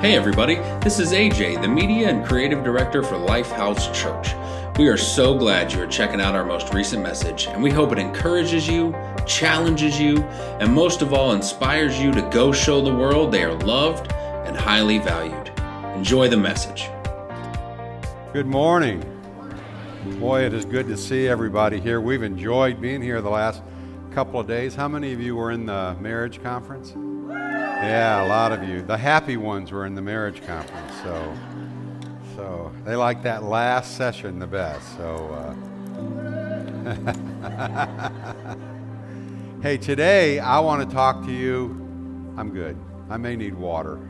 Hey, everybody, this is AJ, the Media and Creative Director for Lifehouse Church. We are so glad you are checking out our most recent message, and we hope it encourages you, challenges you, and most of all, inspires you to go show the world they are loved and highly valued. Enjoy the message. Good morning. Boy, it is good to see everybody here. We've enjoyed being here the last couple of days. How many of you were in the marriage conference? Yeah, a lot of you. The happy ones were in the marriage conference, so so they like that last session the best. So, uh, hey, today I want to talk to you. I'm good. I may need water.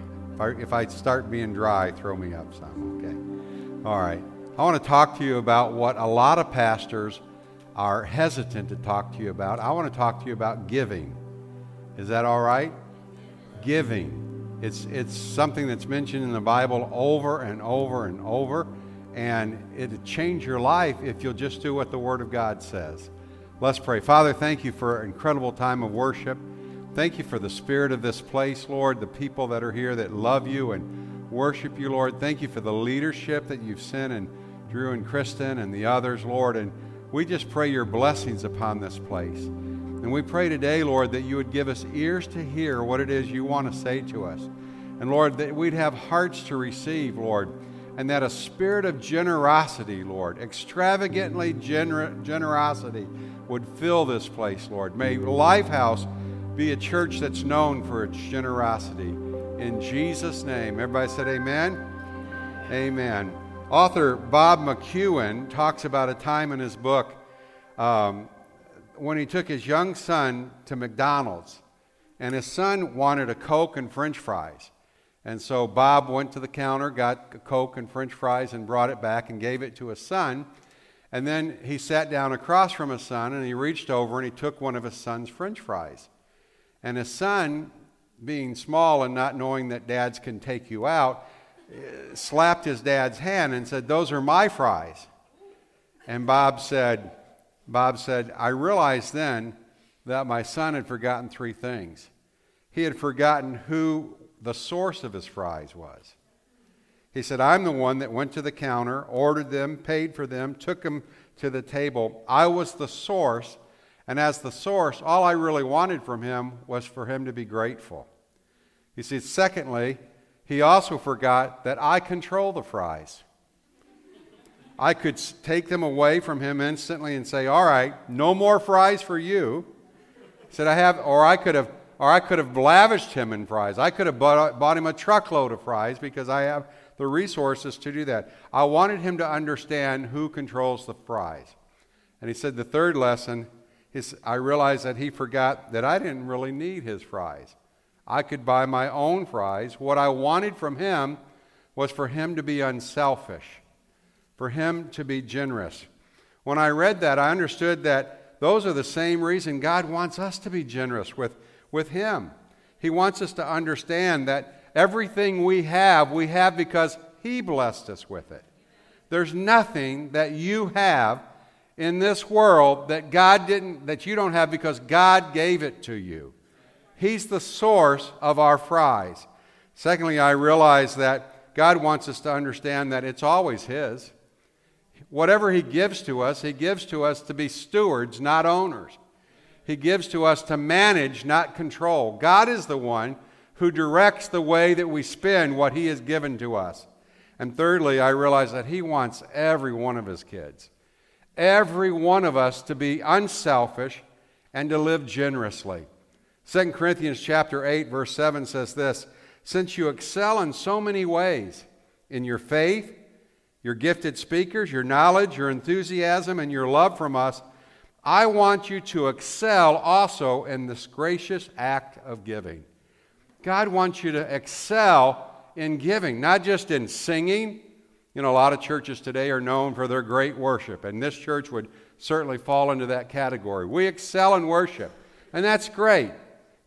If I start being dry, throw me up some. Okay. All right. I want to talk to you about what a lot of pastors are hesitant to talk to you about. I want to talk to you about giving. Is that all right? Giving. It's, it's something that's mentioned in the Bible over and over and over, and it'll change your life if you'll just do what the Word of God says. Let's pray. Father, thank you for an incredible time of worship. Thank you for the spirit of this place, Lord, the people that are here that love you and worship you, Lord. Thank you for the leadership that you've sent and Drew and Kristen and the others, Lord. And we just pray your blessings upon this place. And we pray today, Lord, that you would give us ears to hear what it is you want to say to us. And Lord, that we'd have hearts to receive, Lord, and that a spirit of generosity, Lord, extravagantly gener- generosity would fill this place, Lord. May Lifehouse be a church that's known for its generosity. In Jesus' name. Everybody said amen? Amen. Author Bob McEwen talks about a time in his book um, when he took his young son to McDonald's, and his son wanted a Coke and French fries. And so Bob went to the counter, got a Coke and French fries, and brought it back and gave it to his son. And then he sat down across from his son and he reached over and he took one of his son's French fries. And his son, being small and not knowing that dads can take you out, slapped his dad's hand and said, Those are my fries. And Bob said, Bob said, I realized then that my son had forgotten three things. He had forgotten who the source of his fries was. He said, I'm the one that went to the counter, ordered them, paid for them, took them to the table. I was the source, and as the source, all I really wanted from him was for him to be grateful. He said, secondly, he also forgot that I control the fries. I could take them away from him instantly and say, "All right, no more fries for you." Said I have, or I could have, or I could have lavished him in fries. I could have bought, bought him a truckload of fries because I have the resources to do that. I wanted him to understand who controls the fries. And he said the third lesson is I realized that he forgot that I didn't really need his fries. I could buy my own fries. What I wanted from him was for him to be unselfish for him to be generous. When I read that, I understood that those are the same reason God wants us to be generous with, with him. He wants us to understand that everything we have, we have because he blessed us with it. There's nothing that you have in this world that God didn't that you don't have because God gave it to you. He's the source of our fries. Secondly, I realize that God wants us to understand that it's always his whatever He gives to us, He gives to us to be stewards, not owners. He gives to us to manage, not control. God is the one who directs the way that we spend what He has given to us. And thirdly, I realize that He wants every one of His kids, every one of us to be unselfish and to live generously. 2 Corinthians chapter 8 verse 7 says this, since you excel in so many ways in your faith, your gifted speakers, your knowledge, your enthusiasm, and your love from us, I want you to excel also in this gracious act of giving. God wants you to excel in giving, not just in singing. You know, a lot of churches today are known for their great worship, and this church would certainly fall into that category. We excel in worship, and that's great.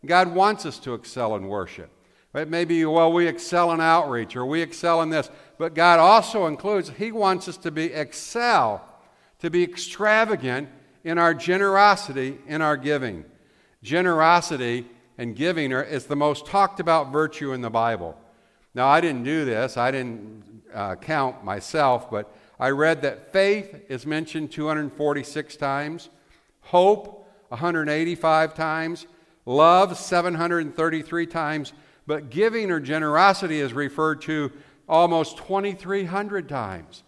God wants us to excel in worship. It may be, well, we excel in outreach or we excel in this. But God also includes, He wants us to be excel, to be extravagant in our generosity, in our giving. Generosity and giving are, is the most talked about virtue in the Bible. Now, I didn't do this, I didn't uh, count myself, but I read that faith is mentioned 246 times, hope 185 times, love 733 times, but giving or generosity is referred to almost 2,300 times.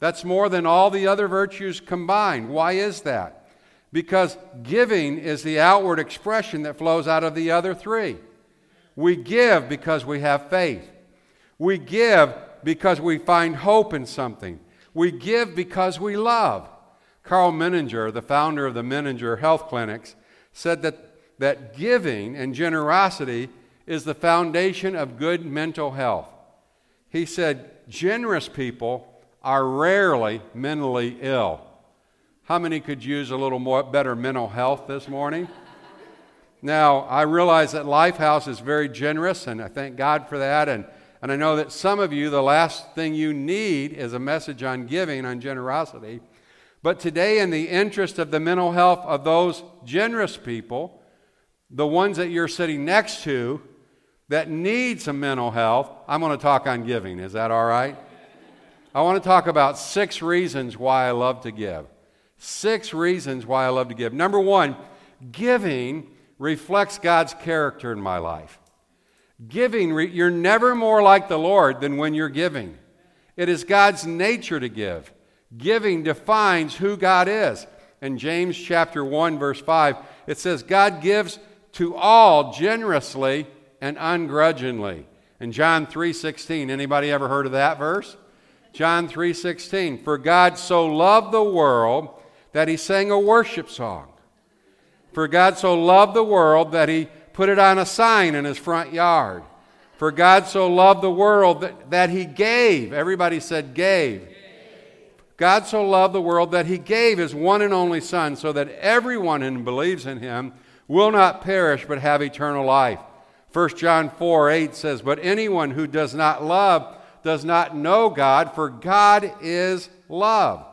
That's more than all the other virtues combined. Why is that? Because giving is the outward expression that flows out of the other three. We give because we have faith. We give because we find hope in something. We give because we love. Karl Menninger, the founder of the Menninger Health Clinics, said that, that giving and generosity is the foundation of good mental health. He said, generous people are rarely mentally ill. How many could use a little more better mental health this morning? now, I realize that Lifehouse is very generous, and I thank God for that. And, and I know that some of you, the last thing you need is a message on giving, on generosity. But today, in the interest of the mental health of those generous people, the ones that you're sitting next to that need some mental health, I'm going to talk on giving. Is that all right? I want to talk about six reasons why I love to give. Six reasons why I love to give. Number one, giving reflects God's character in my life. Giving, you're never more like the Lord than when you're giving. It is God's nature to give. Giving defines who God is. In James chapter 1 verse 5, it says God gives to all generously and ungrudgingly. In John 3:16, anybody ever heard of that verse? John 3:16, for God so loved the world that he sang a worship song. For God so loved the world that he put it on a sign in his front yard. For God so loved the world that, that he gave. Everybody said gave. God so loved the world that he gave his one and only Son so that everyone who believes in him will not perish but have eternal life. 1 John 4 8 says, But anyone who does not love does not know God, for God is love.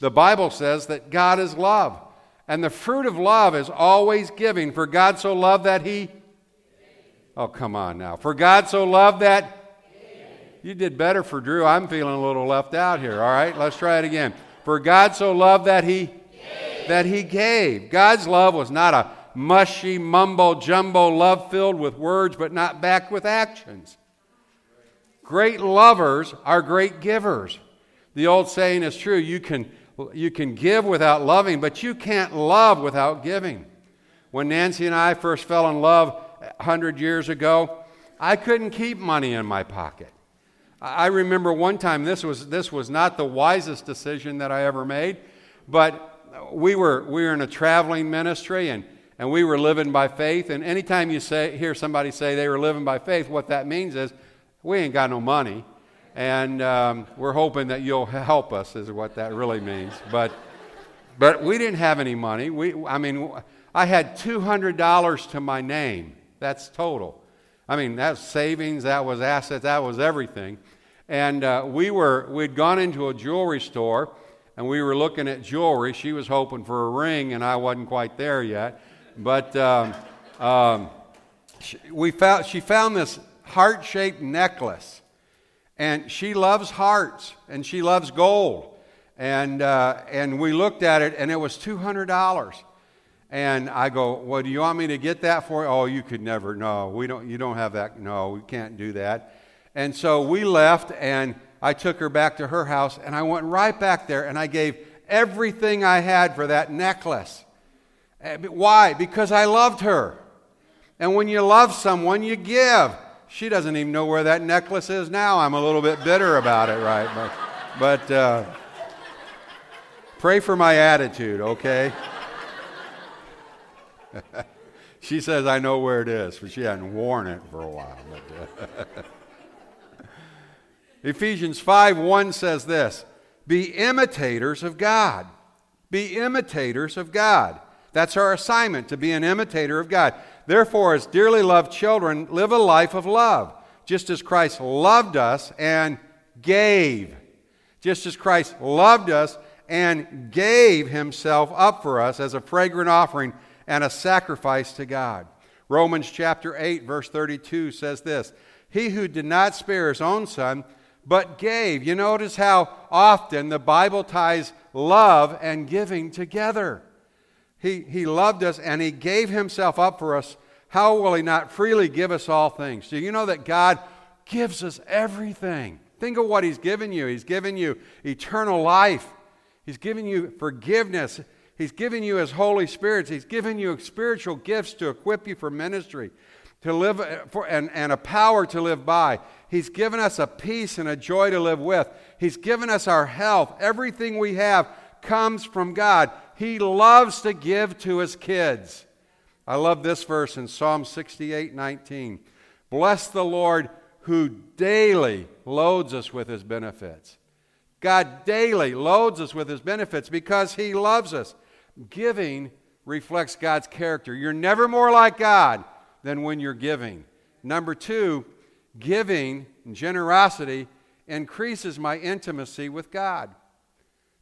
The Bible says that God is love. And the fruit of love is always giving. For God so loved that He. Oh, come on now. For God so loved that. You did better for Drew. I'm feeling a little left out here. All right, let's try it again. For God so loved that He. That He gave. God's love was not a mushy, mumbo jumbo love filled with words, but not backed with actions. Great lovers are great givers. The old saying is true you can, you can give without loving, but you can't love without giving. When Nancy and I first fell in love 100 years ago, I couldn't keep money in my pocket. I remember one time, this was, this was not the wisest decision that I ever made, but we were, we were in a traveling ministry and, and we were living by faith. And anytime you say, hear somebody say they were living by faith, what that means is we ain't got no money, and um, we're hoping that you'll help us, is what that really means. But, but we didn't have any money. We, I mean, I had $200 to my name. That's total. I mean, that's savings, that was assets, that was everything. And uh, we were, we'd gone into a jewelry store and we were looking at jewelry. She was hoping for a ring, and I wasn't quite there yet. But um, um, she, we found, she found this heart shaped necklace. And she loves hearts and she loves gold. And, uh, and we looked at it and it was $200. And I go, Well, do you want me to get that for you? Oh, you could never. No, we don't, you don't have that. No, we can't do that. And so we left and I took her back to her house and I went right back there and I gave everything I had for that necklace. Eh, why? Because I loved her. And when you love someone, you give. She doesn't even know where that necklace is now. I'm a little bit bitter about it, right? But, but uh, pray for my attitude, okay? she says, I know where it is, but she hadn't worn it for a while. But, uh, Ephesians 5 1 says this Be imitators of God. Be imitators of God. That's our assignment, to be an imitator of God. Therefore, as dearly loved children, live a life of love, just as Christ loved us and gave. Just as Christ loved us and gave himself up for us as a fragrant offering and a sacrifice to God. Romans chapter 8, verse 32 says this He who did not spare his own son, but gave. You notice how often the Bible ties love and giving together. He, he loved us and he gave himself up for us. How will he not freely give us all things? Do you know that God gives us everything? Think of what he's given you. He's given you eternal life, he's given you forgiveness. He's given you His Holy Spirit. He's given you spiritual gifts to equip you for ministry to live uh, for, and, and a power to live by. He's given us a peace and a joy to live with. He's given us our health. Everything we have comes from God. He loves to give to his kids. I love this verse in Psalm 68 19. Bless the Lord who daily loads us with his benefits. God daily loads us with his benefits because he loves us. Giving reflects God's character. You're never more like God than when you're giving. Number two, giving and generosity increases my intimacy with God.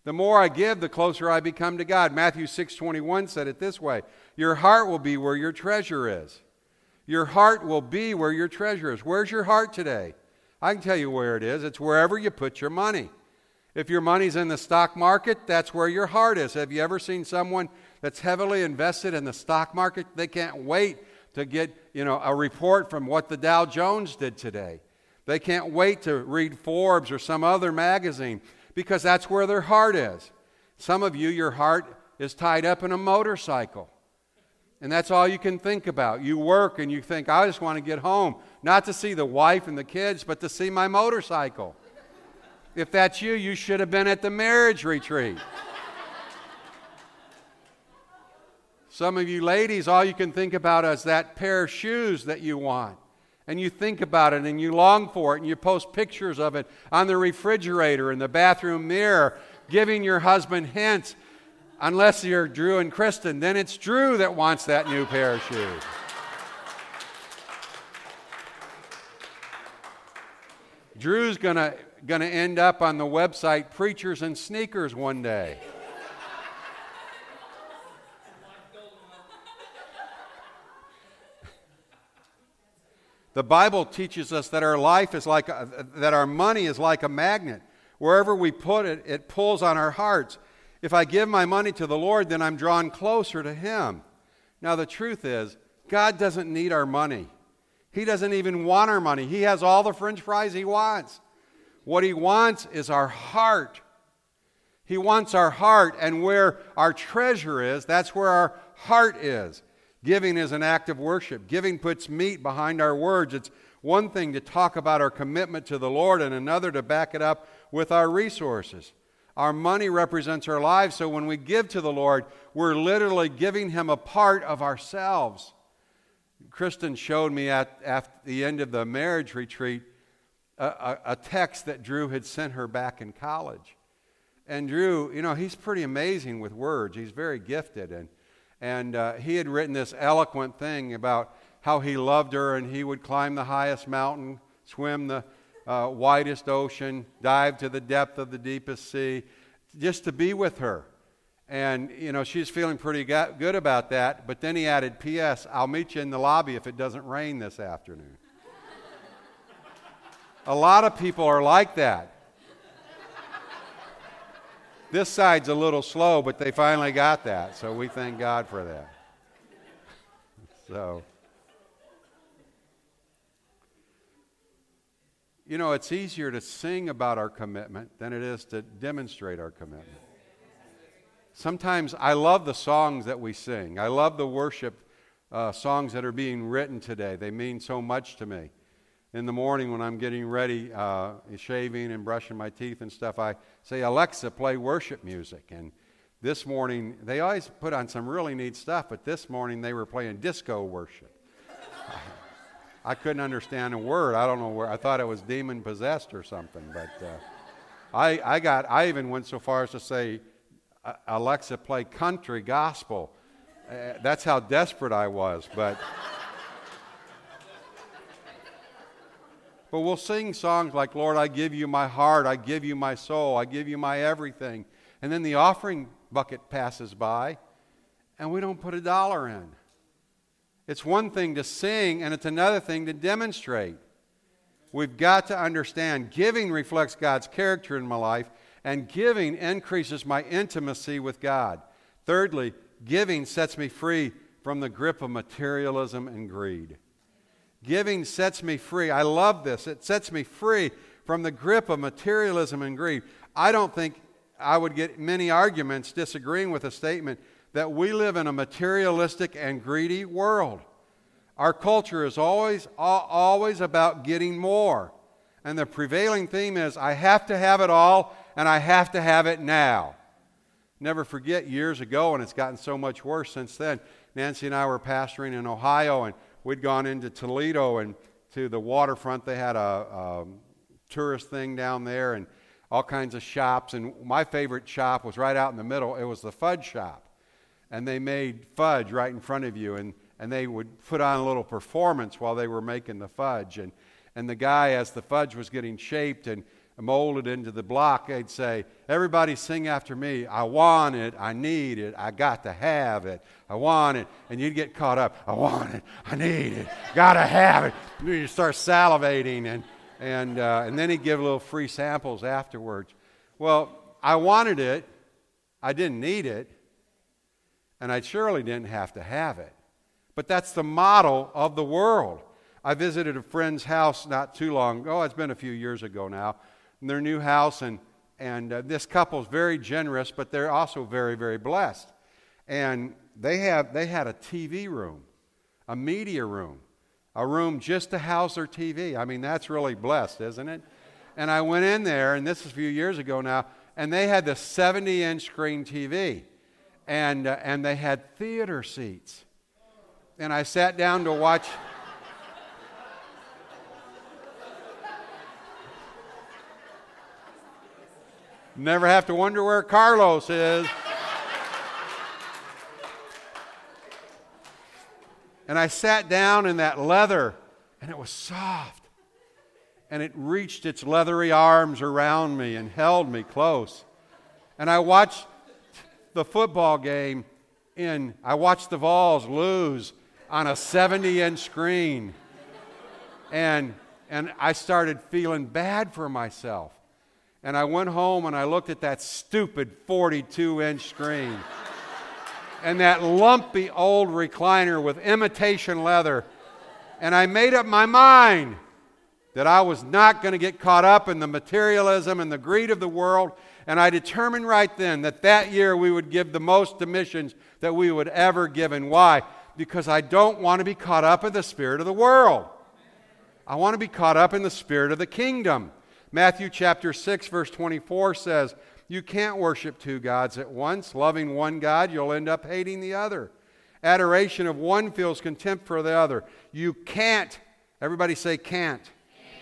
The more I give, the closer I become to God. Matthew 6:21 said it this way, "Your heart will be where your treasure is." Your heart will be where your treasure is. Where's your heart today? I can tell you where it is. It's wherever you put your money. If your money's in the stock market, that's where your heart is. Have you ever seen someone that's heavily invested in the stock market? They can't wait to get, you know, a report from what the Dow Jones did today. They can't wait to read Forbes or some other magazine because that's where their heart is. Some of you, your heart is tied up in a motorcycle. And that's all you can think about. You work and you think, I just want to get home, not to see the wife and the kids, but to see my motorcycle. If that's you, you should have been at the marriage retreat. Some of you ladies, all you can think about is that pair of shoes that you want. And you think about it and you long for it and you post pictures of it on the refrigerator in the bathroom mirror, giving your husband hints. Unless you're Drew and Kristen, then it's Drew that wants that new pair of shoes. Drew's going to going to end up on the website Preachers and Sneakers one day. The Bible teaches us that our life is like, a, that our money is like a magnet. Wherever we put it, it pulls on our hearts. If I give my money to the Lord, then I'm drawn closer to Him. Now, the truth is, God doesn't need our money. He doesn't even want our money. He has all the french fries He wants. What He wants is our heart. He wants our heart, and where our treasure is, that's where our heart is. Giving is an act of worship. Giving puts meat behind our words. It's one thing to talk about our commitment to the Lord, and another to back it up with our resources. Our money represents our lives, so when we give to the Lord, we're literally giving Him a part of ourselves. Kristen showed me at, at the end of the marriage retreat a, a, a text that Drew had sent her back in college. And Drew, you know, he's pretty amazing with words. He's very gifted. And and uh, he had written this eloquent thing about how he loved her and he would climb the highest mountain, swim the uh, widest ocean, dive to the depth of the deepest sea, just to be with her. And, you know, she's feeling pretty good about that. But then he added, P.S., I'll meet you in the lobby if it doesn't rain this afternoon. A lot of people are like that. This side's a little slow, but they finally got that. So we thank God for that. so, you know, it's easier to sing about our commitment than it is to demonstrate our commitment. Sometimes I love the songs that we sing, I love the worship uh, songs that are being written today. They mean so much to me in the morning when I'm getting ready, uh, shaving and brushing my teeth and stuff, I say, Alexa, play worship music. And this morning, they always put on some really neat stuff, but this morning they were playing disco worship. I, I couldn't understand a word. I don't know where. I thought it was demon possessed or something. But uh, I, I got. I even went so far as to say, Alexa, play country gospel. Uh, that's how desperate I was. But. But we'll sing songs like, Lord, I give you my heart, I give you my soul, I give you my everything. And then the offering bucket passes by, and we don't put a dollar in. It's one thing to sing, and it's another thing to demonstrate. we've got to understand giving reflects God's character in my life, and giving increases my intimacy with God. Thirdly, giving sets me free from the grip of materialism and greed. Giving sets me free. I love this. It sets me free from the grip of materialism and greed. I don't think I would get many arguments disagreeing with a statement that we live in a materialistic and greedy world. Our culture is always, always about getting more. And the prevailing theme is I have to have it all and I have to have it now. Never forget years ago, and it's gotten so much worse since then. Nancy and I were pastoring in Ohio, and we'd gone into Toledo and to the waterfront. They had a, a tourist thing down there and all kinds of shops. And my favorite shop was right out in the middle. It was the fudge shop. And they made fudge right in front of you. And, and they would put on a little performance while they were making the fudge. And, and the guy, as the fudge was getting shaped and molded into the block, they'd say, Everybody sing after me. I want it. I need it. I got to have it. I want it. And you'd get caught up. I want it. I need it. Got to have it. You start salivating. And, and, uh, and then he'd give little free samples afterwards. Well, I wanted it. I didn't need it. And I surely didn't have to have it. But that's the model of the world. I visited a friend's house not too long ago. It's been a few years ago now their new house, and, and uh, this couple is very generous, but they're also very, very blessed. And they, have, they had a TV room, a media room, a room just to house their TV. I mean, that's really blessed, isn't it? And I went in there, and this is a few years ago now, and they had the 70 inch screen TV, and, uh, and they had theater seats. And I sat down to watch. Never have to wonder where Carlos is. and I sat down in that leather, and it was soft. And it reached its leathery arms around me and held me close. And I watched the football game in, I watched the Vols lose on a 70 inch screen. And, and I started feeling bad for myself. And I went home and I looked at that stupid 42 inch screen and that lumpy old recliner with imitation leather. And I made up my mind that I was not going to get caught up in the materialism and the greed of the world. And I determined right then that that year we would give the most to missions that we would ever give. And why? Because I don't want to be caught up in the spirit of the world. I want to be caught up in the spirit of the kingdom. Matthew chapter 6, verse 24 says, You can't worship two gods at once. Loving one God, you'll end up hating the other. Adoration of one feels contempt for the other. You can't, everybody say can't.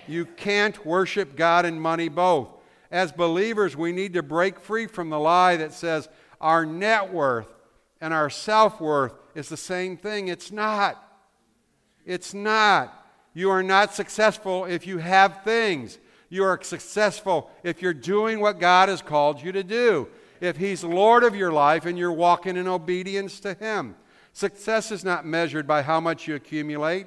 You can't worship God and money both. As believers, we need to break free from the lie that says our net worth and our self worth is the same thing. It's not. It's not. You are not successful if you have things. You are successful if you're doing what God has called you to do. If He's Lord of your life and you're walking in obedience to Him. Success is not measured by how much you accumulate.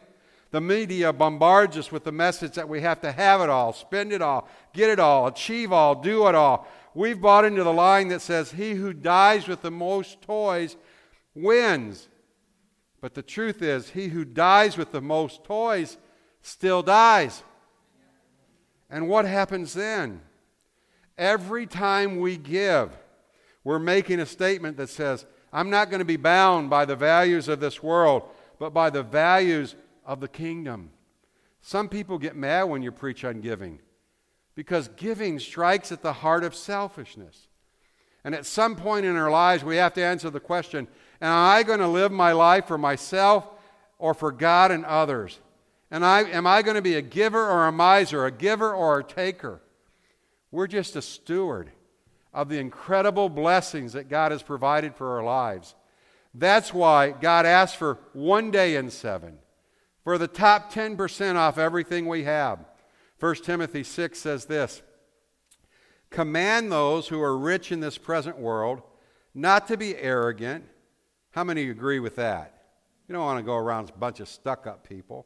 The media bombards us with the message that we have to have it all, spend it all, get it all, achieve all, do it all. We've bought into the line that says, He who dies with the most toys wins. But the truth is, he who dies with the most toys still dies. And what happens then? Every time we give, we're making a statement that says, I'm not going to be bound by the values of this world, but by the values of the kingdom. Some people get mad when you preach on giving because giving strikes at the heart of selfishness. And at some point in our lives, we have to answer the question Am I going to live my life for myself or for God and others? And I, am I going to be a giver or a miser, a giver or a taker? We're just a steward of the incredible blessings that God has provided for our lives. That's why God asked for one day in seven, for the top 10% off everything we have. 1 Timothy 6 says this Command those who are rich in this present world not to be arrogant. How many agree with that? You don't want to go around a bunch of stuck up people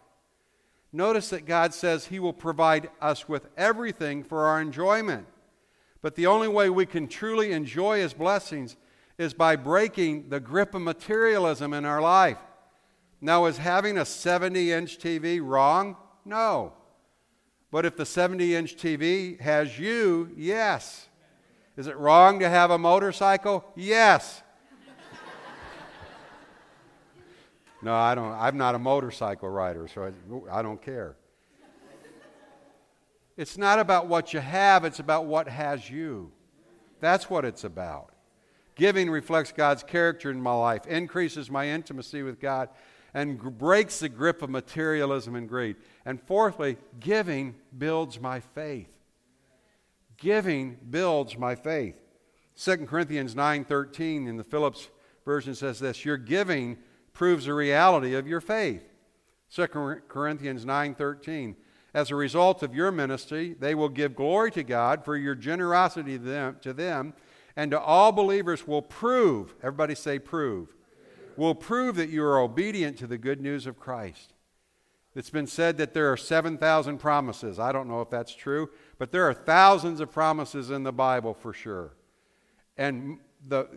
Notice that God says He will provide us with everything for our enjoyment. But the only way we can truly enjoy His blessings is by breaking the grip of materialism in our life. Now, is having a 70 inch TV wrong? No. But if the 70 inch TV has you, yes. Is it wrong to have a motorcycle? Yes. No, I don't. I'm not a motorcycle rider, so I, I don't care. It's not about what you have, it's about what has you. That's what it's about. Giving reflects God's character in my life, increases my intimacy with God, and breaks the grip of materialism and greed. And fourthly, giving builds my faith. Giving builds my faith. 2 Corinthians 9:13 in the Phillips version says this, your giving proves the reality of your faith. 2 Corinthians 9:13 As a result of your ministry, they will give glory to God for your generosity to them, to them and to all believers will prove, everybody say prove, will prove that you are obedient to the good news of Christ. It's been said that there are 7,000 promises. I don't know if that's true, but there are thousands of promises in the Bible for sure. And the,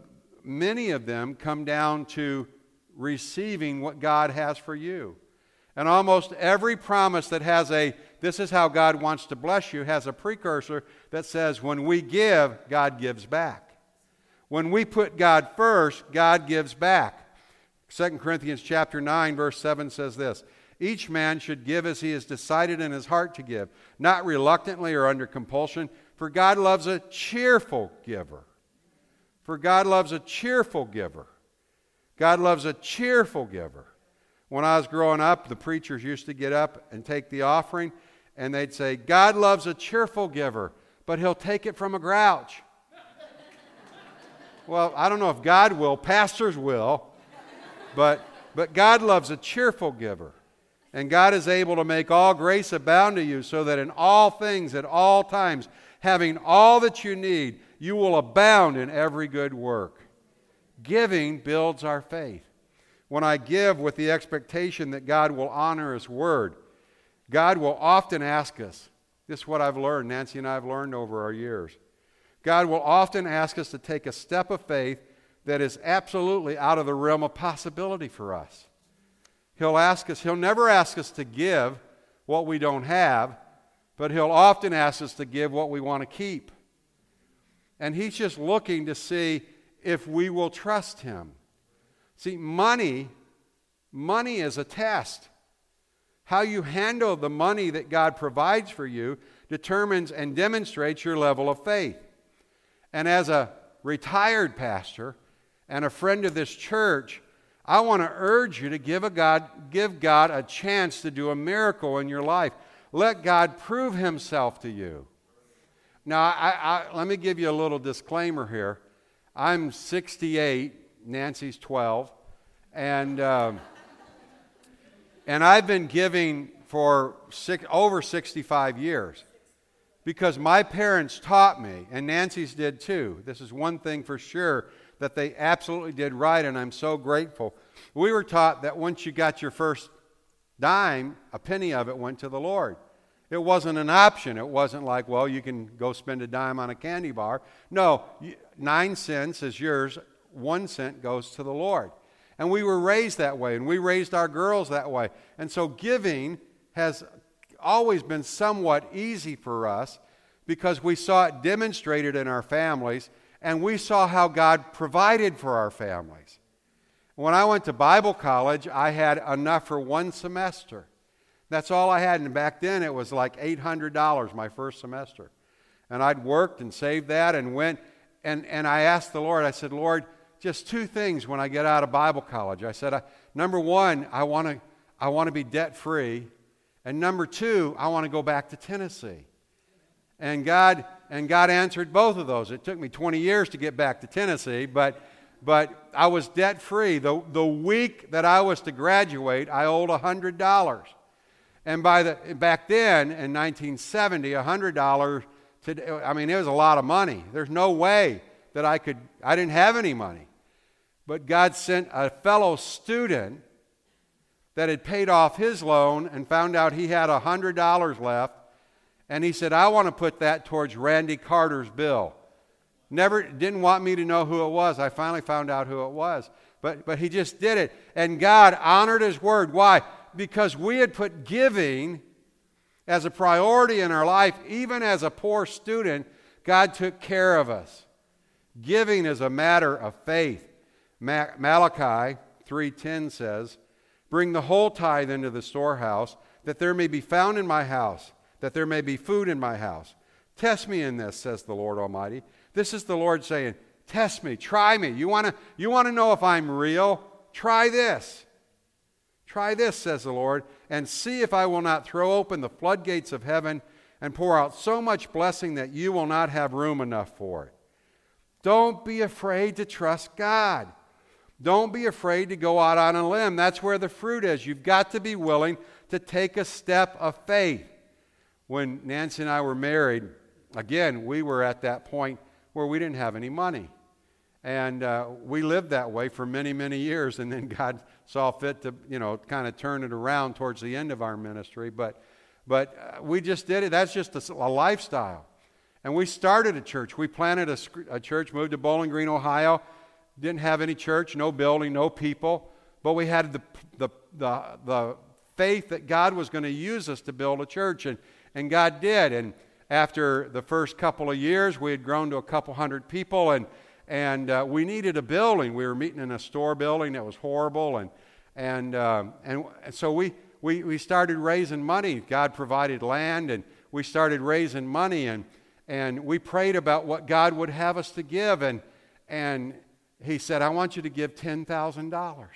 many of them come down to receiving what God has for you. And almost every promise that has a, this is how God wants to bless you, has a precursor that says, when we give, God gives back. When we put God first, God gives back. 2 Corinthians chapter 9 verse 7 says this, each man should give as he has decided in his heart to give, not reluctantly or under compulsion, for God loves a cheerful giver. For God loves a cheerful giver. God loves a cheerful giver. When I was growing up, the preachers used to get up and take the offering, and they'd say, God loves a cheerful giver, but he'll take it from a grouch. well, I don't know if God will, pastors will. But, but God loves a cheerful giver. And God is able to make all grace abound to you so that in all things, at all times, having all that you need, you will abound in every good work. Giving builds our faith. When I give with the expectation that God will honor His word, God will often ask us this is what I've learned, Nancy and I have learned over our years. God will often ask us to take a step of faith that is absolutely out of the realm of possibility for us. He'll ask us, he'll never ask us to give what we don't have, but he'll often ask us to give what we want to keep. And he's just looking to see if we will trust him. See, money, money is a test. How you handle the money that God provides for you determines and demonstrates your level of faith. And as a retired pastor, and a friend of this church, I want to urge you to give, a God, give God a chance to do a miracle in your life. Let God prove himself to you. Now, I, I, let me give you a little disclaimer here. I'm 68, Nancy's 12, and, um, and I've been giving for six, over 65 years because my parents taught me, and Nancy's did too. This is one thing for sure that they absolutely did right, and I'm so grateful. We were taught that once you got your first dime, a penny of it went to the Lord. It wasn't an option. It wasn't like, well, you can go spend a dime on a candy bar. No, nine cents is yours, one cent goes to the Lord. And we were raised that way, and we raised our girls that way. And so giving has always been somewhat easy for us because we saw it demonstrated in our families and we saw how God provided for our families. When I went to Bible college, I had enough for one semester. That's all I had. And back then, it was like $800 my first semester. And I'd worked and saved that and went. And, and I asked the Lord, I said, Lord, just two things when I get out of Bible college. I said, number one, I want to I want to be debt free. And number two, I want to go back to Tennessee. And God, and God answered both of those. It took me 20 years to get back to Tennessee, but, but I was debt free. The, the week that I was to graduate, I owed $100. And by the, back then, in 1970, $100, today, I mean, it was a lot of money. There's no way that I could, I didn't have any money. But God sent a fellow student that had paid off his loan and found out he had $100 left. And he said, I want to put that towards Randy Carter's bill. Never didn't want me to know who it was. I finally found out who it was. But, but he just did it. And God honored his word. Why? Because we had put giving as a priority in our life, even as a poor student, God took care of us. Giving is a matter of faith. Malachi 3:10 says, "Bring the whole tithe into the storehouse, that there may be found in my house, that there may be food in my house. Test me in this," says the Lord Almighty. This is the Lord saying, "Test me, try me. You want to you want to know if I'm real? Try this. Try this," says the Lord, "and see if I will not throw open the floodgates of heaven and pour out so much blessing that you will not have room enough for it." Don't be afraid to trust God. Don't be afraid to go out on a limb. That's where the fruit is. You've got to be willing to take a step of faith. When Nancy and I were married, again, we were at that point where we didn't have any money. And uh, we lived that way for many, many years. And then God saw fit to, you know, kind of turn it around towards the end of our ministry. But, but uh, we just did it. That's just a, a, lifestyle. And we started a church. We planted a, a church, moved to Bowling Green, Ohio didn't have any church, no building, no people, but we had the, the, the, the faith that God was going to use us to build a church, and, and God did. And after the first couple of years, we had grown to a couple hundred people, and, and uh, we needed a building. We were meeting in a store building that was horrible, and, and, um, and so we, we, we started raising money. God provided land, and we started raising money, and, and we prayed about what God would have us to give, and, and he said, I want you to give $10,000.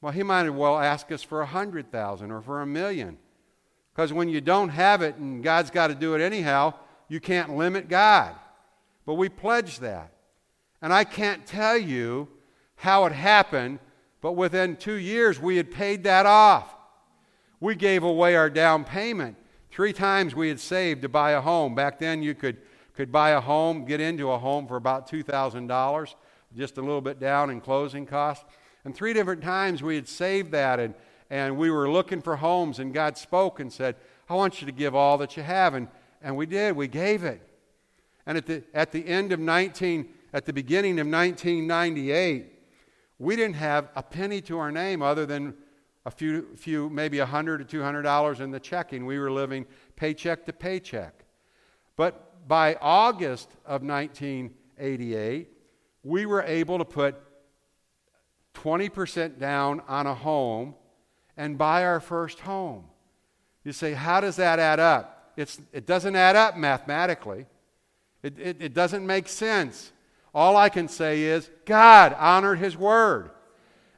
Well, he might as well ask us for a 100,000 or for a million. Because when you don't have it and God's got to do it anyhow, you can't limit God. But we pledged that. And I can't tell you how it happened, but within two years we had paid that off. We gave away our down payment. Three times we had saved to buy a home. Back then you could could buy a home, get into a home for about $2,000, just a little bit down in closing costs. And three different times we had saved that and, and we were looking for homes, and God spoke and said, I want you to give all that you have. And, and we did, we gave it. And at the, at the end of 19, at the beginning of 1998, we didn't have a penny to our name other than a few, few maybe a hundred or two hundred dollars in the checking. We were living paycheck to paycheck. But by August of 1988, we were able to put 20% down on a home and buy our first home. You say, how does that add up? It's, it doesn't add up mathematically, it, it, it doesn't make sense. All I can say is, God honored His word.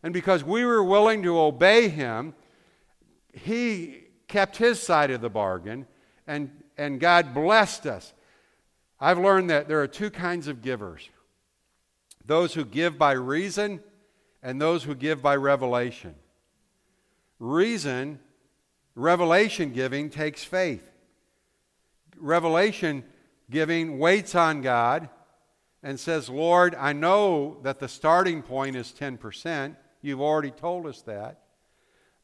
And because we were willing to obey Him, He kept His side of the bargain, and, and God blessed us. I've learned that there are two kinds of givers those who give by reason and those who give by revelation. Reason, revelation giving takes faith. Revelation giving waits on God and says, Lord, I know that the starting point is 10%. You've already told us that.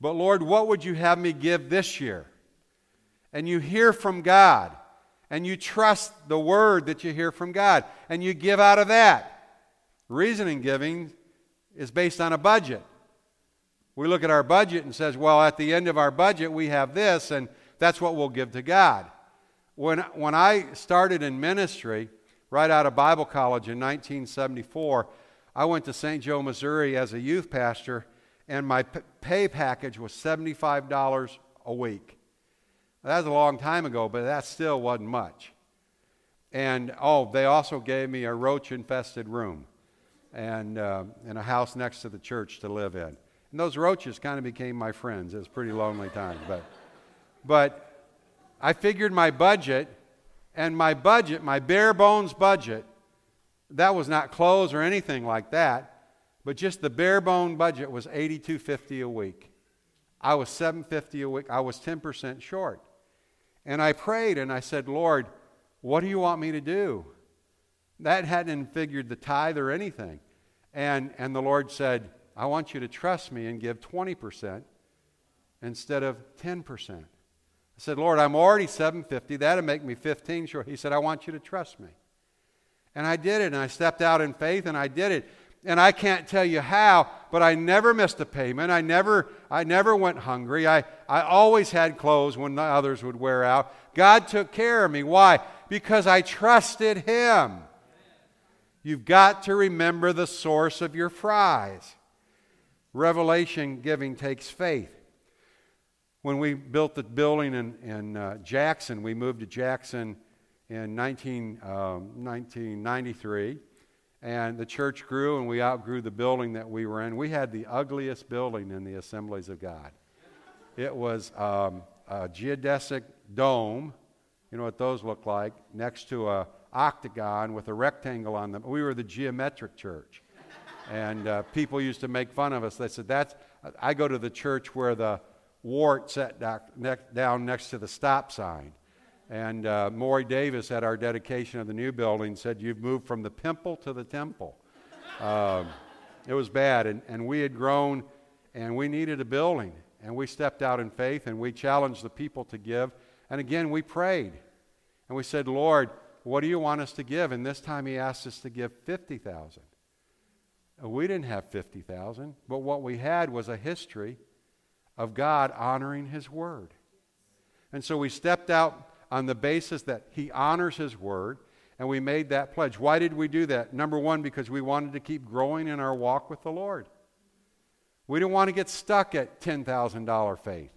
But Lord, what would you have me give this year? And you hear from God and you trust the word that you hear from God and you give out of that. Reasoning giving is based on a budget. We look at our budget and says, well, at the end of our budget we have this and that's what we'll give to God. When, when I started in ministry, right out of Bible college in 1974, I went to St. Joe, Missouri as a youth pastor, and my pay package was $75 a week. That was a long time ago, but that still wasn't much. And oh, they also gave me a roach infested room and, uh, and a house next to the church to live in. And those roaches kind of became my friends. It was pretty lonely time. But, but I figured my budget, and my budget, my bare bones budget, that was not clothes or anything like that, but just the bare bone budget was 8250 a week. I was 750 a week. I was 10% short. And I prayed and I said, Lord, what do you want me to do? That hadn't figured the tithe or anything. And, and the Lord said, I want you to trust me and give 20% instead of 10%. I said, Lord, I'm already 750. That'll make me 15 short. He said, I want you to trust me. And I did it, and I stepped out in faith, and I did it. And I can't tell you how, but I never missed a payment. I never, I never went hungry. I, I always had clothes when the others would wear out. God took care of me. Why? Because I trusted Him. You've got to remember the source of your fries. Revelation giving takes faith. When we built the building in, in uh, Jackson, we moved to Jackson in 19, um, 1993, and the church grew and we outgrew the building that we were in. We had the ugliest building in the Assemblies of God. It was um, a geodesic dome, you know what those look like, next to a octagon with a rectangle on them. We were the geometric church. and uh, people used to make fun of us. They said, That's, I go to the church where the wart sat down next to the stop sign. And uh, Maury Davis at our dedication of the new building said, You've moved from the pimple to the temple. Um, it was bad. And, and we had grown and we needed a building. And we stepped out in faith and we challenged the people to give. And again, we prayed. And we said, Lord, what do you want us to give? And this time he asked us to give 50,000. We didn't have 50,000, but what we had was a history of God honoring his word. And so we stepped out on the basis that he honors his word and we made that pledge. Why did we do that? Number one, because we wanted to keep growing in our walk with the Lord. We didn't want to get stuck at $10,000 faith.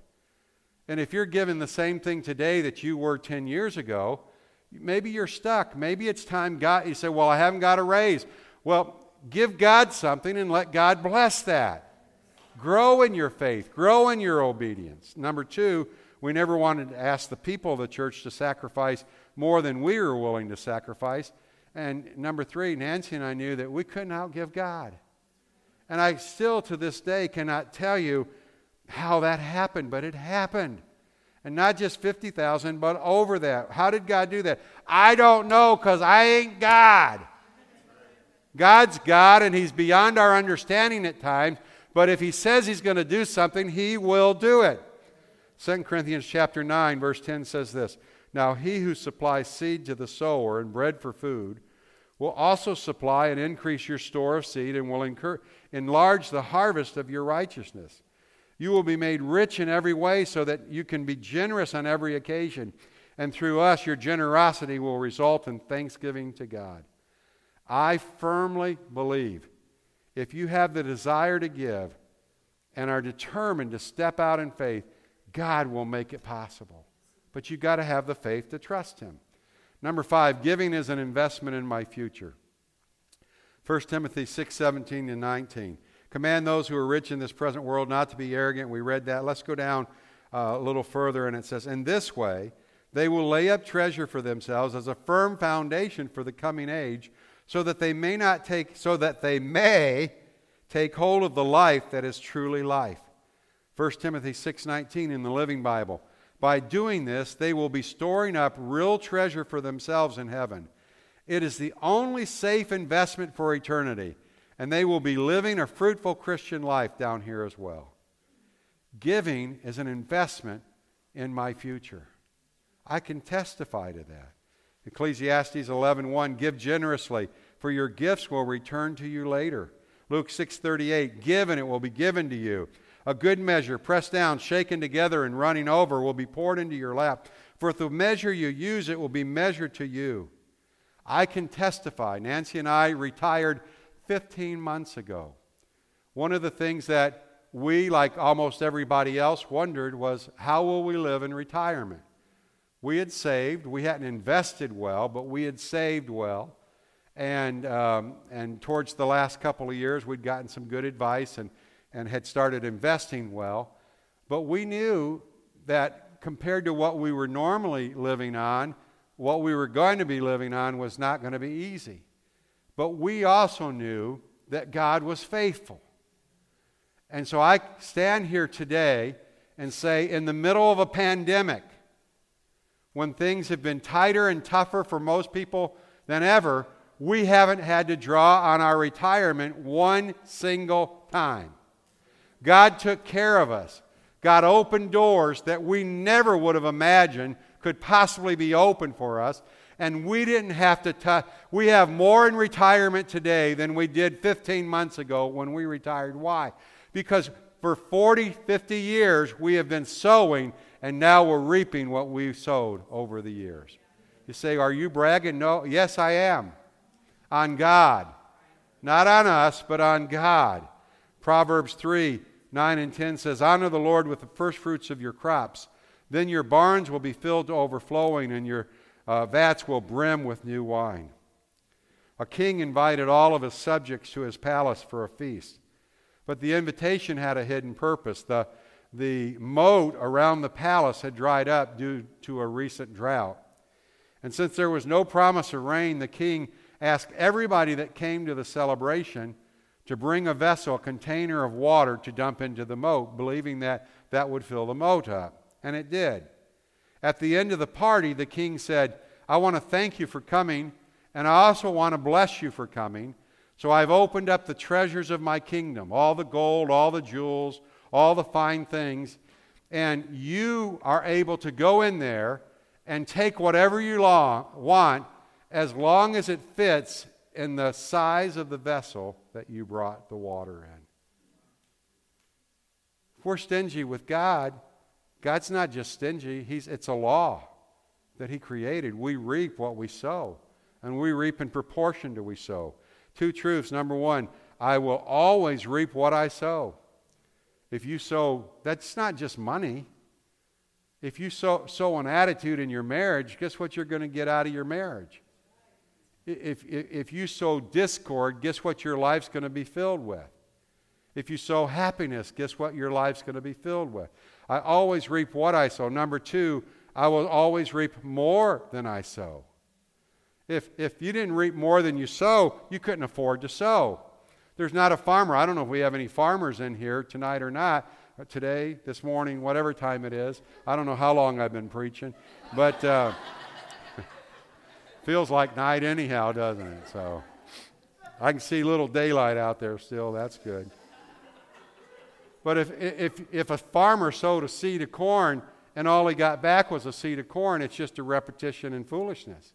And if you're given the same thing today that you were 10 years ago, Maybe you're stuck. Maybe it's time God, you say, Well, I haven't got a raise. Well, give God something and let God bless that. Grow in your faith, grow in your obedience. Number two, we never wanted to ask the people of the church to sacrifice more than we were willing to sacrifice. And number three, Nancy and I knew that we couldn't outgive God. And I still to this day cannot tell you how that happened, but it happened. And not just 50,000, but over that. How did God do that? I don't know because I ain't God. God's God and He's beyond our understanding at times, but if He says He's going to do something, He will do it. 2 Corinthians chapter 9, verse 10 says this Now he who supplies seed to the sower and bread for food will also supply and increase your store of seed and will incur, enlarge the harvest of your righteousness. You will be made rich in every way so that you can be generous on every occasion. And through us, your generosity will result in thanksgiving to God. I firmly believe if you have the desire to give and are determined to step out in faith, God will make it possible. But you've got to have the faith to trust Him. Number five, giving is an investment in my future. 1 Timothy 6 17 and 19. Command those who are rich in this present world not to be arrogant. We read that. Let's go down uh, a little further, and it says, In this way, they will lay up treasure for themselves as a firm foundation for the coming age, so that they may not take, so that they may take hold of the life that is truly life. 1 Timothy 6:19 in the Living Bible. By doing this, they will be storing up real treasure for themselves in heaven. It is the only safe investment for eternity and they will be living a fruitful Christian life down here as well. Giving is an investment in my future. I can testify to that. Ecclesiastes 11:1 Give generously, for your gifts will return to you later. Luke 6:38 Give and it will be given to you. A good measure, pressed down, shaken together and running over will be poured into your lap. For the measure you use it will be measured to you. I can testify. Nancy and I retired 15 months ago. One of the things that we, like almost everybody else, wondered was how will we live in retirement? We had saved, we hadn't invested well, but we had saved well. And, um, and towards the last couple of years, we'd gotten some good advice and, and had started investing well. But we knew that compared to what we were normally living on, what we were going to be living on was not going to be easy. But we also knew that God was faithful. And so I stand here today and say, in the middle of a pandemic, when things have been tighter and tougher for most people than ever, we haven't had to draw on our retirement one single time. God took care of us. God opened doors that we never would have imagined could possibly be open for us. And we didn't have to touch. We have more in retirement today than we did 15 months ago when we retired. Why? Because for 40, 50 years we have been sowing, and now we're reaping what we've sowed over the years. You say, Are you bragging? No. Yes, I am. On God. Not on us, but on God. Proverbs 3 9 and 10 says, Honor the Lord with the first fruits of your crops. Then your barns will be filled to overflowing, and your uh, vats will brim with new wine. A king invited all of his subjects to his palace for a feast. But the invitation had a hidden purpose. The, the moat around the palace had dried up due to a recent drought. And since there was no promise of rain, the king asked everybody that came to the celebration to bring a vessel, a container of water to dump into the moat, believing that that would fill the moat up. And it did. At the end of the party, the king said, I want to thank you for coming, and I also want to bless you for coming. So I've opened up the treasures of my kingdom all the gold, all the jewels, all the fine things. And you are able to go in there and take whatever you long, want as long as it fits in the size of the vessel that you brought the water in. If we're stingy with God, God's not just stingy, he's, it's a law that He created. We reap what we sow, and we reap in proportion to we sow. Two truths. Number one, I will always reap what I sow. If you sow, that's not just money. If you sow, sow an attitude in your marriage, guess what you're going to get out of your marriage? If, if, you sow discord, guess what your life's going to be filled with? If you sow happiness, guess what your life's going to be filled with? I always reap what I sow. Number two, I will always reap more than I sow. If, if you didn't reap more than you sow, you couldn't afford to sow. There's not a farmer. I don't know if we have any farmers in here tonight or not, today, this morning, whatever time it is. I don't know how long I've been preaching, but. Uh, Feels like night anyhow, doesn't it? So I can see little daylight out there still. That's good. But if, if, if a farmer sowed a seed of corn and all he got back was a seed of corn, it's just a repetition and foolishness.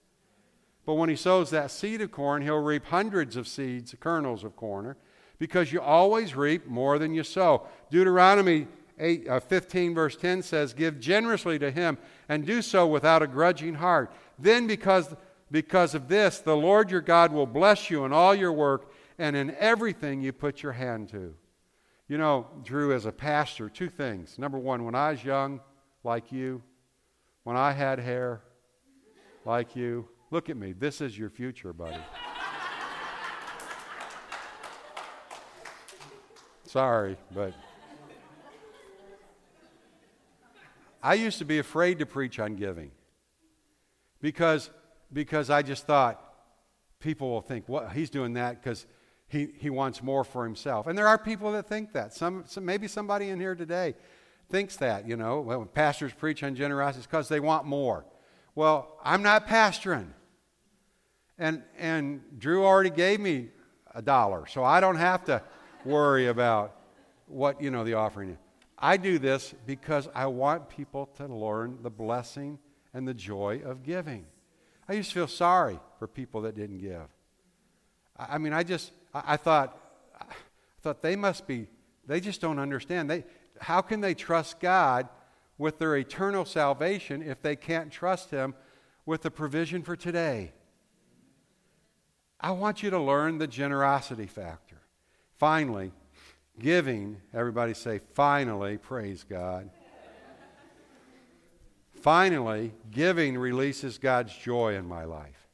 But when he sows that seed of corn, he'll reap hundreds of seeds, kernels of corn, because you always reap more than you sow. Deuteronomy 8, uh, 15, verse 10 says, Give generously to him and do so without a grudging heart. Then, because because of this, the Lord your God will bless you in all your work and in everything you put your hand to. You know, Drew, as a pastor, two things. Number one, when I was young, like you, when I had hair, like you, look at me. This is your future, buddy. Sorry, but I used to be afraid to preach on giving because because I just thought people will think, well, he's doing that because he, he wants more for himself. And there are people that think that. Some, some maybe somebody in here today thinks that, you know, when pastors preach on generosity, it's because they want more. Well, I'm not pastoring. And, and Drew already gave me a dollar, so I don't have to worry about what, you know, the offering is. I do this because I want people to learn the blessing and the joy of giving. I used to feel sorry for people that didn't give. I, I mean, I just, I, I, thought, I thought they must be, they just don't understand. They, how can they trust God with their eternal salvation if they can't trust Him with the provision for today? I want you to learn the generosity factor. Finally, giving, everybody say, finally, praise God. Finally, giving releases God's joy in my life.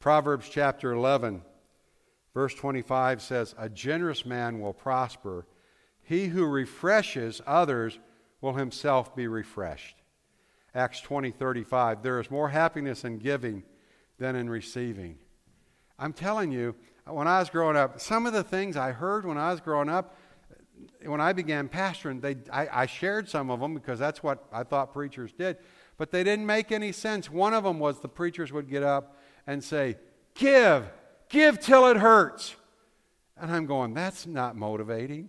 Proverbs chapter 11, verse 25 says, A generous man will prosper. He who refreshes others will himself be refreshed. Acts 20 35. There is more happiness in giving than in receiving. I'm telling you, when I was growing up, some of the things I heard when I was growing up, when I began pastoring, they, I, I shared some of them because that's what I thought preachers did, but they didn't make any sense. One of them was the preachers would get up and say, Give, give till it hurts. And I'm going, That's not motivating.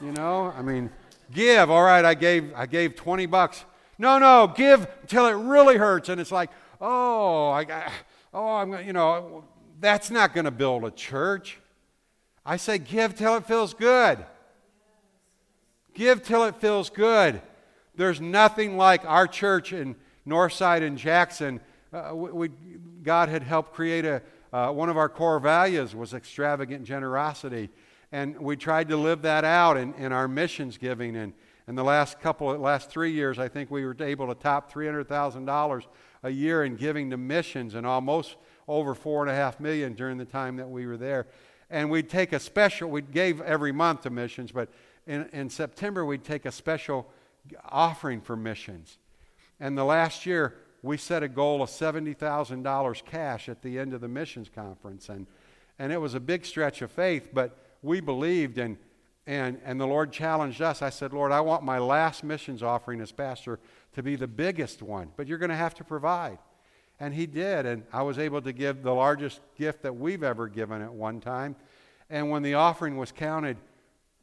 You know, I mean, give. All right, I gave, I gave 20 bucks. No, no, give till it really hurts. And it's like, oh, I, oh, I'm, you know, that's not going to build a church. I say, give till it feels good. Give till it feels good. There's nothing like our church in Northside and Jackson. Uh, we, God had helped create a, uh, one of our core values was extravagant generosity. And we tried to live that out in, in our missions giving. And in the last couple, last three years, I think we were able to top $300,000 a year in giving to missions and almost over four and a half million during the time that we were there. And we'd take a special, we gave every month to missions, but in, in September we'd take a special offering for missions. And the last year we set a goal of $70,000 cash at the end of the missions conference. And, and it was a big stretch of faith, but we believed and, and, and the Lord challenged us. I said, Lord, I want my last missions offering as pastor to be the biggest one, but you're going to have to provide. And he did. And I was able to give the largest gift that we've ever given at one time. And when the offering was counted,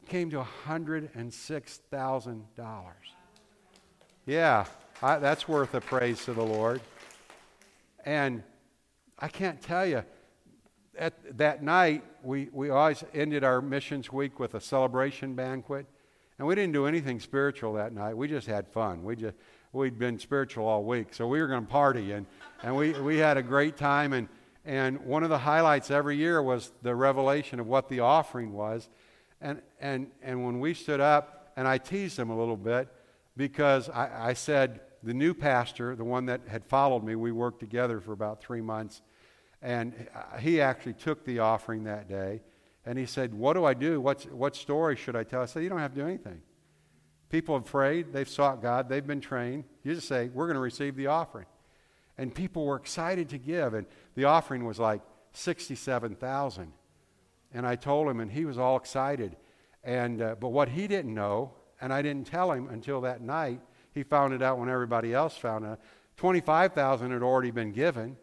came to $106,000. Yeah, I, that's worth a praise to the Lord. And I can't tell you, at that night, we, we always ended our missions week with a celebration banquet. And we didn't do anything spiritual that night. We just had fun. We just, we'd been spiritual all week. So we were going to party. And and we, we had a great time. And, and one of the highlights every year was the revelation of what the offering was. And, and, and when we stood up, and I teased him a little bit because I, I said, the new pastor, the one that had followed me, we worked together for about three months, and he actually took the offering that day. And he said, What do I do? What's, what story should I tell? I said, You don't have to do anything. People have prayed, they've sought God, they've been trained. You just say, We're going to receive the offering and people were excited to give and the offering was like 67,000 and I told him and he was all excited. And uh, but what he didn't know and I didn't tell him until that night he found it out when everybody else found it 25,000 had already been given.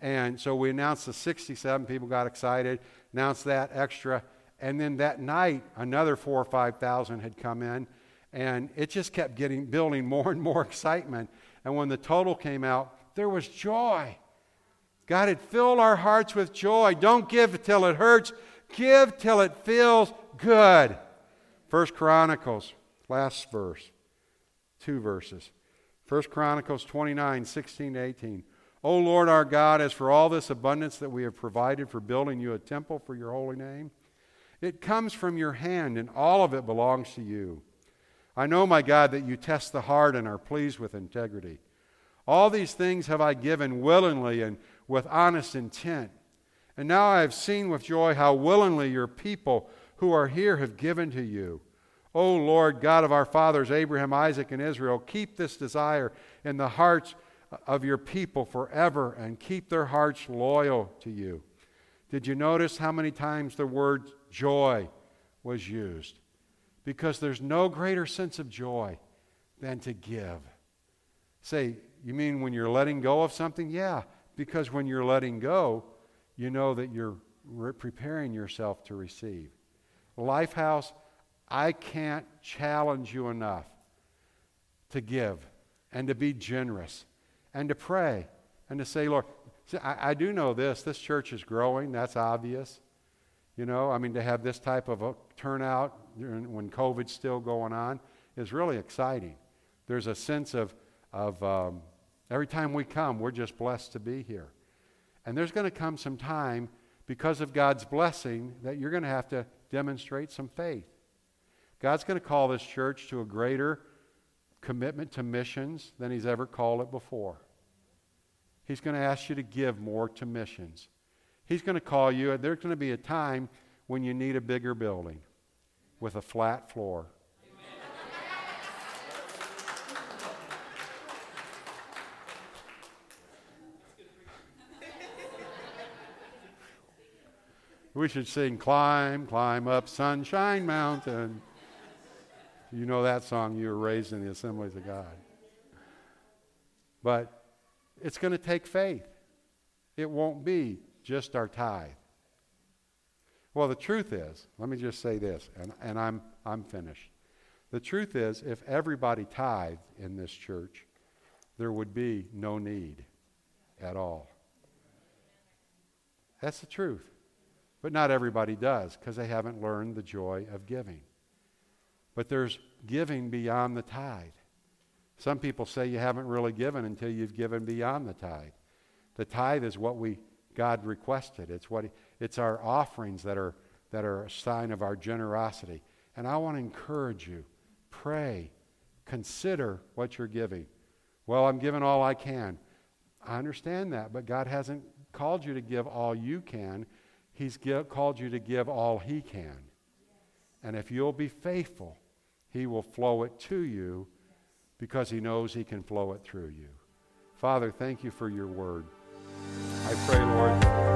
And so we announced the 67 people got excited announced that extra. And then that night another 4 or 5,000 had come in. And it just kept getting building more and more excitement. And when the total came out there was joy. God had filled our hearts with joy. Don't give till it hurts, give till it feels good. First Chronicles, last verse, two verses. First Chronicles 29, 16 18. O Lord our God, as for all this abundance that we have provided for building you a temple for your holy name, it comes from your hand, and all of it belongs to you. I know, my God, that you test the heart and are pleased with integrity. All these things have I given willingly and with honest intent. And now I have seen with joy how willingly your people who are here have given to you. O Lord, God of our fathers, Abraham, Isaac, and Israel, keep this desire in the hearts of your people forever and keep their hearts loyal to you. Did you notice how many times the word joy was used? Because there's no greater sense of joy than to give. Say, you mean when you're letting go of something? Yeah, because when you're letting go, you know that you're re- preparing yourself to receive. Lifehouse, I can't challenge you enough to give and to be generous and to pray and to say, Lord, see, I, I do know this. This church is growing. That's obvious. You know, I mean, to have this type of a turnout when COVID's still going on is really exciting. There's a sense of, of um, Every time we come, we're just blessed to be here. And there's going to come some time, because of God's blessing, that you're going to have to demonstrate some faith. God's going to call this church to a greater commitment to missions than He's ever called it before. He's going to ask you to give more to missions. He's going to call you, and there's going to be a time when you need a bigger building with a flat floor. We should sing Climb, Climb Up Sunshine Mountain. You know that song, you were raised in the assemblies of God. But it's going to take faith. It won't be just our tithe. Well, the truth is, let me just say this, and, and I'm, I'm finished. The truth is, if everybody tithed in this church, there would be no need at all. That's the truth. But not everybody does because they haven't learned the joy of giving. But there's giving beyond the tithe. Some people say you haven't really given until you've given beyond the tithe. The tithe is what we God requested. It's what it's our offerings that are that are a sign of our generosity. And I want to encourage you, pray, consider what you're giving. Well, I'm giving all I can. I understand that, but God hasn't called you to give all you can. He's give, called you to give all He can. And if you'll be faithful, He will flow it to you because He knows He can flow it through you. Father, thank you for your word. I pray, Lord